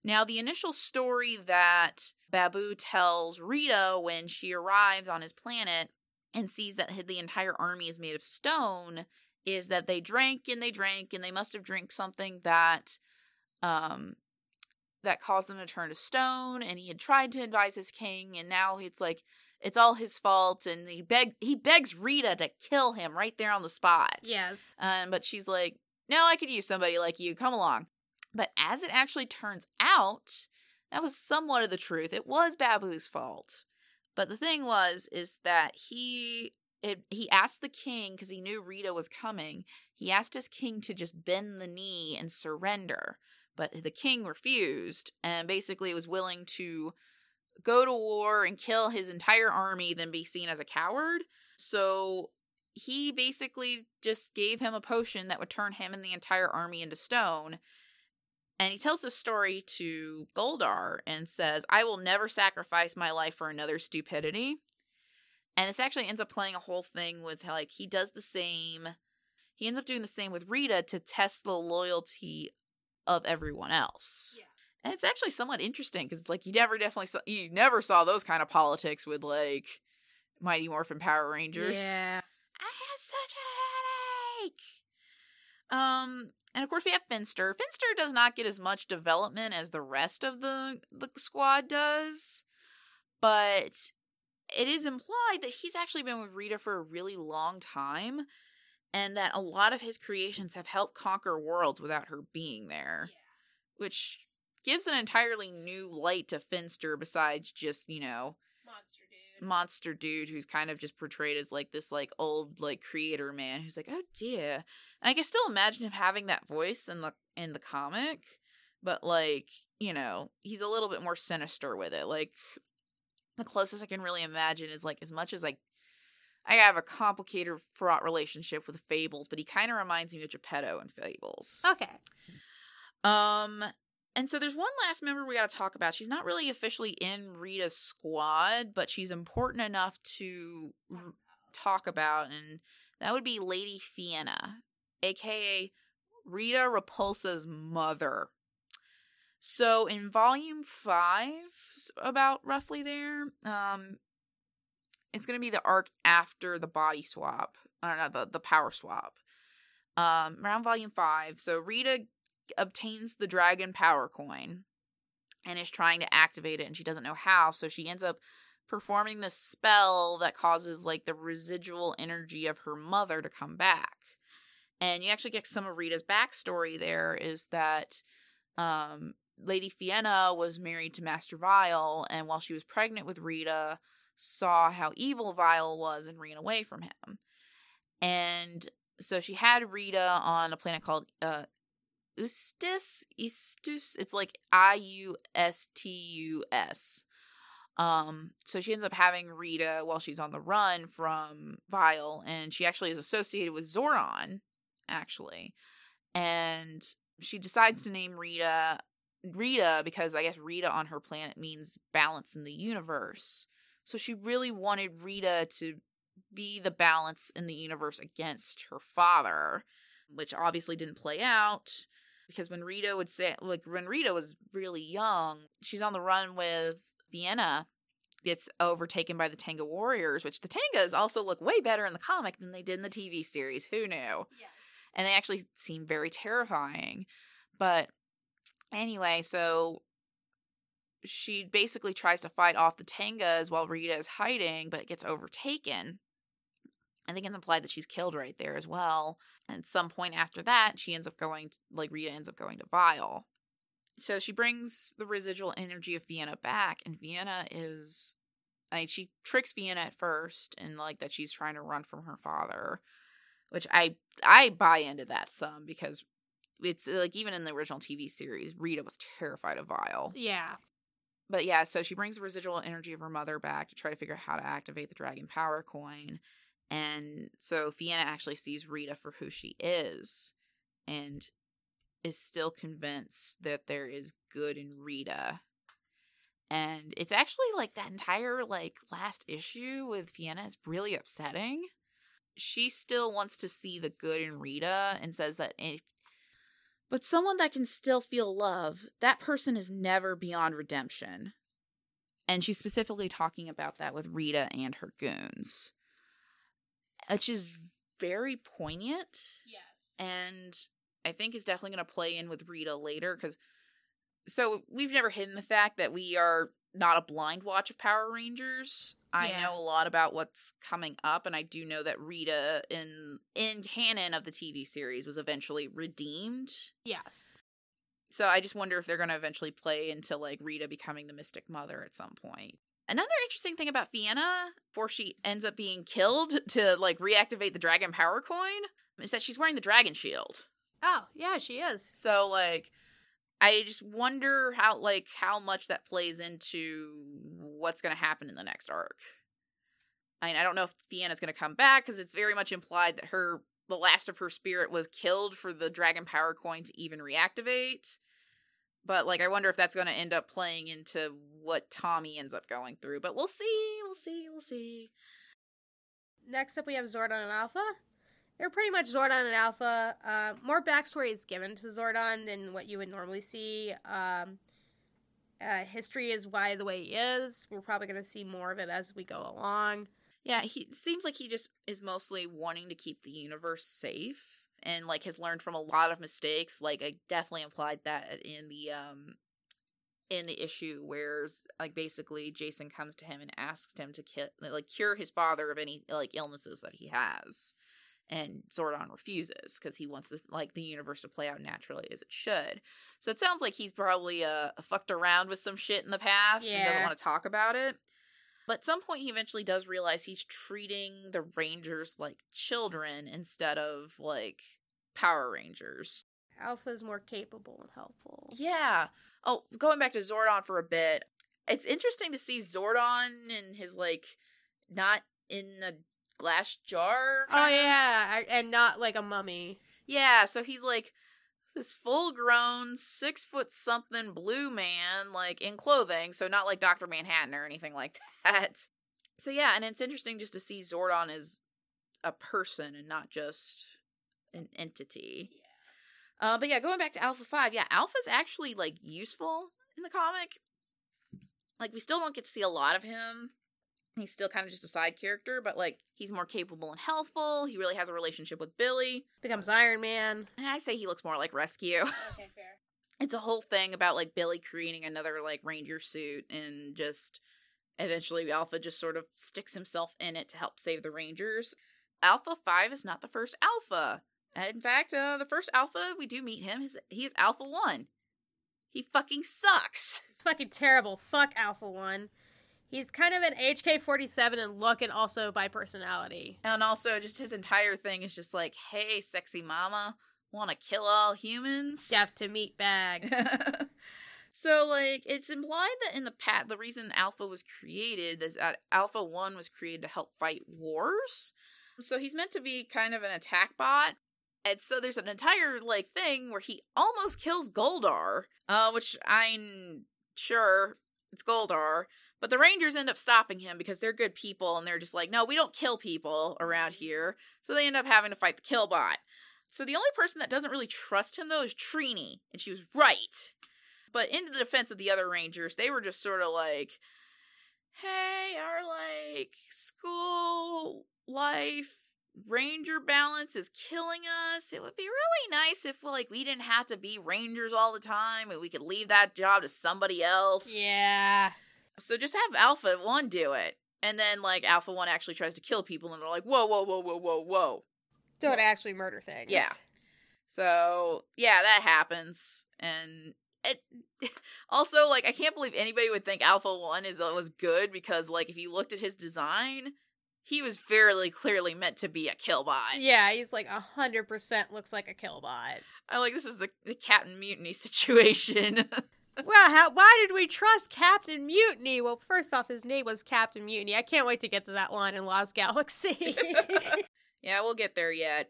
Speaker 1: Now the initial story that Baboo tells Rita when she arrives on his planet and sees that the entire army is made of stone is that they drank and they drank and they must have drank something that um that caused them to turn to stone and he had tried to advise his king and now it's like it's all his fault and he beg he begs Rita to kill him right there on the spot.
Speaker 2: Yes.
Speaker 1: Um but she's like, "No, I could use somebody like you. Come along." But as it actually turns out, that was somewhat of the truth. It was Baboo's fault. But the thing was is that he it, he asked the king because he knew Rita was coming. He asked his king to just bend the knee and surrender, but the king refused and basically was willing to go to war and kill his entire army than be seen as a coward. So he basically just gave him a potion that would turn him and the entire army into stone. And he tells this story to Goldar and says, I will never sacrifice my life for another stupidity. And this actually ends up playing a whole thing with like he does the same. He ends up doing the same with Rita to test the loyalty of everyone else.
Speaker 2: Yeah.
Speaker 1: And it's actually somewhat interesting because it's like you never definitely saw you never saw those kind of politics with like Mighty Morphin Power Rangers.
Speaker 2: Yeah.
Speaker 1: I have such a headache. Um, and of course we have Finster. Finster does not get as much development as the rest of the the squad does, but it is implied that he's actually been with Rita for a really long time. and that a lot of his creations have helped conquer worlds without her being there, which gives an entirely new light to Finster besides just, you know,
Speaker 2: Monster dude.
Speaker 1: who's kind of just portrayed as like this like old like creator man who's like oh dear and i can still imagine him having that voice in the in the comic but like you know he's a little bit more sinister with it like the closest i can really imagine is like as much as like i have a complicated fraught relationship with fables but he kind of reminds me of geppetto and fables
Speaker 2: Okay.
Speaker 1: um, and so there's one last member we got to talk about. She's not really officially in Rita's squad, but she's important enough to r- talk about, and that would be Lady Fienna, aka Rita Repulsa's mother. So in volume five, about roughly there, um, it's gonna be the arc after the body swap, or not the the power swap. Um, around volume five. So Rita obtains the dragon power coin and is trying to activate it and she doesn't know how so she ends up performing this spell that causes like the residual energy of her mother to come back. And you actually get some of rita's backstory there is that um, lady fianna was married to master vile and while she was pregnant with rita saw how evil vile was and ran away from him. And so she had rita on a planet called uh, Ustis, Istus. It's like I U S T U S. Um, so she ends up having Rita while she's on the run from Vile, and she actually is associated with Zordon, actually. And she decides to name Rita Rita because I guess Rita on her planet means balance in the universe. So she really wanted Rita to be the balance in the universe against her father, which obviously didn't play out because when Rita would say like when Rita was really young, she's on the run with Fienna gets overtaken by the Tenga warriors, which the Tengas also look way better in the comic than they did in the TV series. Who knew?
Speaker 2: Yes.
Speaker 1: And they actually seem very terrifying. But anyway, so she basically tries to fight off the Tengas while Rita is hiding, but gets overtaken. I think it's implied that she's killed right there as well. And at some point after that, she ends up going, to, like, Rita ends up going to Vile. So she brings the residual energy of Fienna back, and Fienna is. I mean, she tricks Fienna at first, and like that she's trying to run from her father, which I I buy into that some because it's like even in the original TV series, Rita was terrified of Vile
Speaker 2: Yeah.
Speaker 1: but yeah, so she brings the residual energy of her mother back to try to figure out how to activate the dragon power coin. And so Fienna actually sees Rita for who she is and is still convinced that there is good in Rita. And it's actually like that entire like last issue with Fienna is really upsetting. She still wants to see the good in Rita and says that if but someone that can still feel love, that person is never beyond redemption. And she's specifically talking about that with Rita and her goons, which is very poignant
Speaker 2: Yes.
Speaker 1: and I think is definitely going to play in with Rita later because. So we've never hidden the fact that we are not a blind watch of Power Rangers. I know a lot about what's coming up, and I do know that Rita in in canon of the TV series was eventually redeemed.
Speaker 2: yes.
Speaker 1: So I just wonder if they're going to eventually play into like Rita becoming the Mystic Mother at some point. Another interesting thing about Fienna, before she ends up being killed to like reactivate the Dragon Power Coin, is that she's wearing the Dragon Shield.
Speaker 2: Oh, yeah, she is.
Speaker 1: So like I just wonder how like how much that plays into what's going to happen in the next arc. I mean, I don't know if Fienna's going to come back because it's very much implied that her the last of her spirit was killed for the dragon power coin to even reactivate. But like I wonder if that's going to end up playing into what Tommy ends up going through. But we'll see, we'll see, we'll see.
Speaker 2: Next up, we have Zordon and Alpha. They're pretty much Zordon and Alpha. Uh, more backstory is given to Zordon than what you would normally see. Um, uh, history is why the way he is. We're probably going to see more of it as we go along.
Speaker 1: Yeah, he seems like he just is mostly wanting to keep the universe safe and like has learned from a lot of mistakes. Like I definitely implied that in the um in the issue where like basically Jason comes to him and asks him to ki- like cure his father of any like illnesses that he has. and Zordon refuses because he wants the, like the universe to play out naturally as it should. So it sounds like he's probably uh, fucked around with some shit in the past and doesn't want to talk about it. But at some point, he eventually does realize he's treating the Rangers like children instead of like Power Rangers.
Speaker 2: Alpha's more capable and helpful.
Speaker 1: Yeah. Oh, going back to Zordon for a bit, it's interesting to see Zordon and his like not in the glass jar.
Speaker 2: Oh yeah, and not like a mummy.
Speaker 1: Yeah, so he's like this full grown, six foot something blue man, like in clothing, so not like Dr. Manhattan or anything like that. So yeah, and it's interesting just to see Zordon as a person and not just an entity. Uh, but yeah, going back to Alpha 5, yeah, Alpha's actually like useful in the comic. Like we still don't get to see a lot of him. He's still kind of just a side character, but like he's more capable and helpful. He really has a relationship with Billy.
Speaker 2: Becomes Iron Man.
Speaker 1: And I say he looks more like Rescue.
Speaker 2: Okay, fair.
Speaker 1: it's a whole thing about like Billy creating another like ranger suit and just eventually Alpha just sort of sticks himself in it to help save the Rangers. Alpha 5 is not the first Alpha. In fact, uh, the first Alpha we do meet him, is he is Alpha 1. He fucking sucks.
Speaker 2: It's fucking terrible. Fuck Alpha One. He's kind of an HK forty seven in look and also by personality.
Speaker 1: And also just his entire thing is just like, "Hey, sexy mama, want to kill all humans?"
Speaker 2: Deaf to meat bags.
Speaker 1: so like it's implied that in the pat the reason alpha was created is that alpha 1 was created to help fight wars so he's meant to be kind of an attack bot and so there's an entire like thing where he almost kills goldar uh which i'm sure it's goldar but the rangers end up stopping him because they're good people and they're just like no we don't kill people around here so they end up having to fight the killbot so the only person that doesn't really trust him though is Trini, and she was right. But in the defense of the other Rangers, they were just sort of like, "Hey, our like school life ranger balance is killing us. It would be really nice if like we didn't have to be rangers all the time and we could leave that job to somebody else."
Speaker 2: yeah.
Speaker 1: So just have Alpha 1 do it. And then like Alpha 1 actually tries to kill people and they're like, "Whoa, whoa, whoa, whoa, whoa, whoa."
Speaker 2: Don't actually murder things.
Speaker 1: Yeah. So yeah, that happens, and it also like I can't believe anybody would think Alpha One is uh, was good because like if you looked at his design, he was fairly clearly meant to be a killbot.
Speaker 2: Yeah, he's like a hundred percent looks like a killbot.
Speaker 1: I like this is the the Captain Mutiny situation.
Speaker 2: Well, how, why did we trust Captain Mutiny? Well, first off, his name was Captain Mutiny. I can't wait to get to that line in Lost Galaxy.
Speaker 1: yeah, we'll get there yet.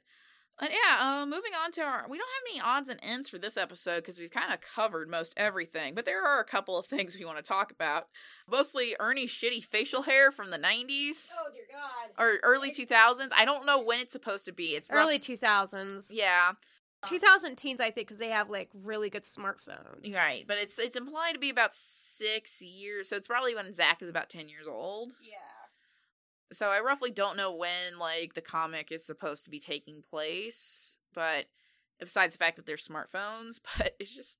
Speaker 1: But yeah, uh, moving on to our, we don't have any odds and ends for this episode because we've kind of covered most everything, but there are a couple of things we want to talk about. Mostly Ernie's shitty facial hair from the 90s
Speaker 2: dear God.
Speaker 1: or early 2000s. I don't know when it's supposed to be. It's rough-
Speaker 2: Early two thousands.
Speaker 1: yeah,
Speaker 2: 2000 teens, I think, because they have like really good smartphones.
Speaker 1: right. But it's it's implied to be about six years, so it's probably when Zach is about 10 years old.
Speaker 2: Yeah.
Speaker 1: so I roughly don't know when like the comic is supposed to be taking place, but besides the fact that they're smartphones, but it's just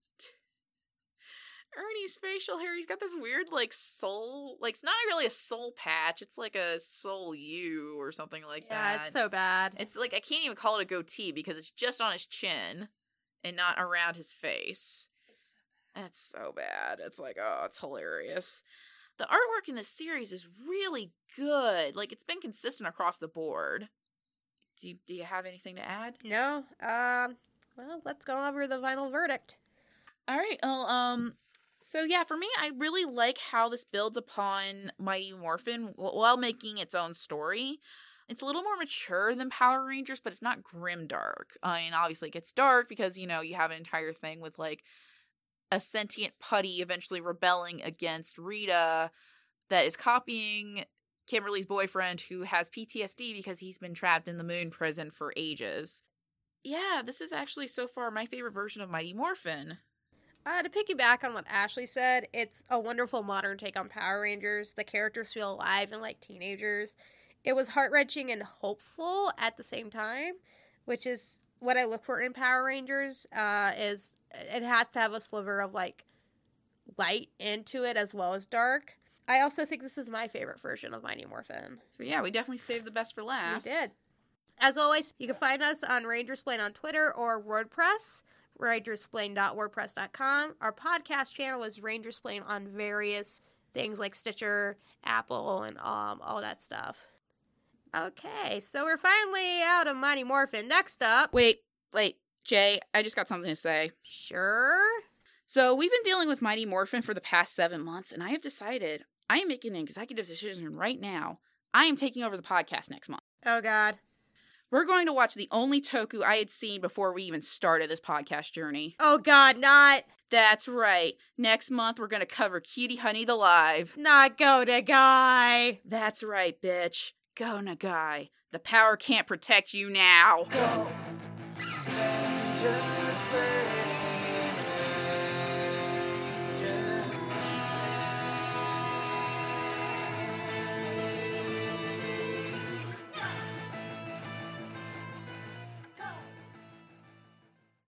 Speaker 1: Ernie's facial hair, he's got this weird like soul like it's not really a soul patch, it's like a soul U or something like
Speaker 2: yeah,
Speaker 1: that.
Speaker 2: it's so bad.
Speaker 1: it's like I can't even call it a goatee because it's just on his chin and not around his face. That's so bad. It's like, oh, it's hilarious. The artwork in this series is really good. Like it's been consistent across the board. Do you, do you have anything to add?
Speaker 2: no. Um. Well, let's go over the final verdict.
Speaker 1: All right. Well, um, so yeah, for me, I really like how this builds upon Mighty Morphin while making its own story. It's a little more mature than Power Rangers, but it's not grim dark. I uh, mean, obviously, it gets dark because you know you have an entire thing with like a sentient putty eventually rebelling against Rita that is copying Kimberly's boyfriend who has PTSD because he's been trapped in the moon prison for ages. Yeah, this is actually so far my favorite version of Mighty Morphin.
Speaker 2: Uh, to piggyback on what Ashley said, it's a wonderful modern take on Power Rangers. The characters feel alive and like teenagers. It was heart wrenching and hopeful at the same time, which is what I look for in Power Rangers. Uh, is it has to have a sliver of like light into it as well as dark. I also think this is my favorite version of Mighty Morphin.
Speaker 1: So yeah, we definitely saved the best for last.
Speaker 2: We did. As always, you can find us on Rangersplain on Twitter or WordPress, rangersplain.wordpress.com. Our podcast channel is Rangersplain on various things like Stitcher, Apple, and um, all that stuff. Okay, so we're finally out of Mighty Morphin. Next up,
Speaker 1: Wait, wait, Jay, I just got something to say.
Speaker 2: sure.
Speaker 1: So we've been dealing with Mighty Morphin for the past seven months, and I have decided I am making an executive decision right now. I am taking over the podcast next month.
Speaker 2: Oh God.
Speaker 1: We're going to watch the only toku I had seen before we even started this podcast journey.
Speaker 2: Oh God, not
Speaker 1: That's right. Next month, we're going to cover Cutie Honey the Live.
Speaker 2: not go to guy.
Speaker 1: That's right, bitch. Go, Nagai. The power can't protect you now.
Speaker 3: Go, Ranger.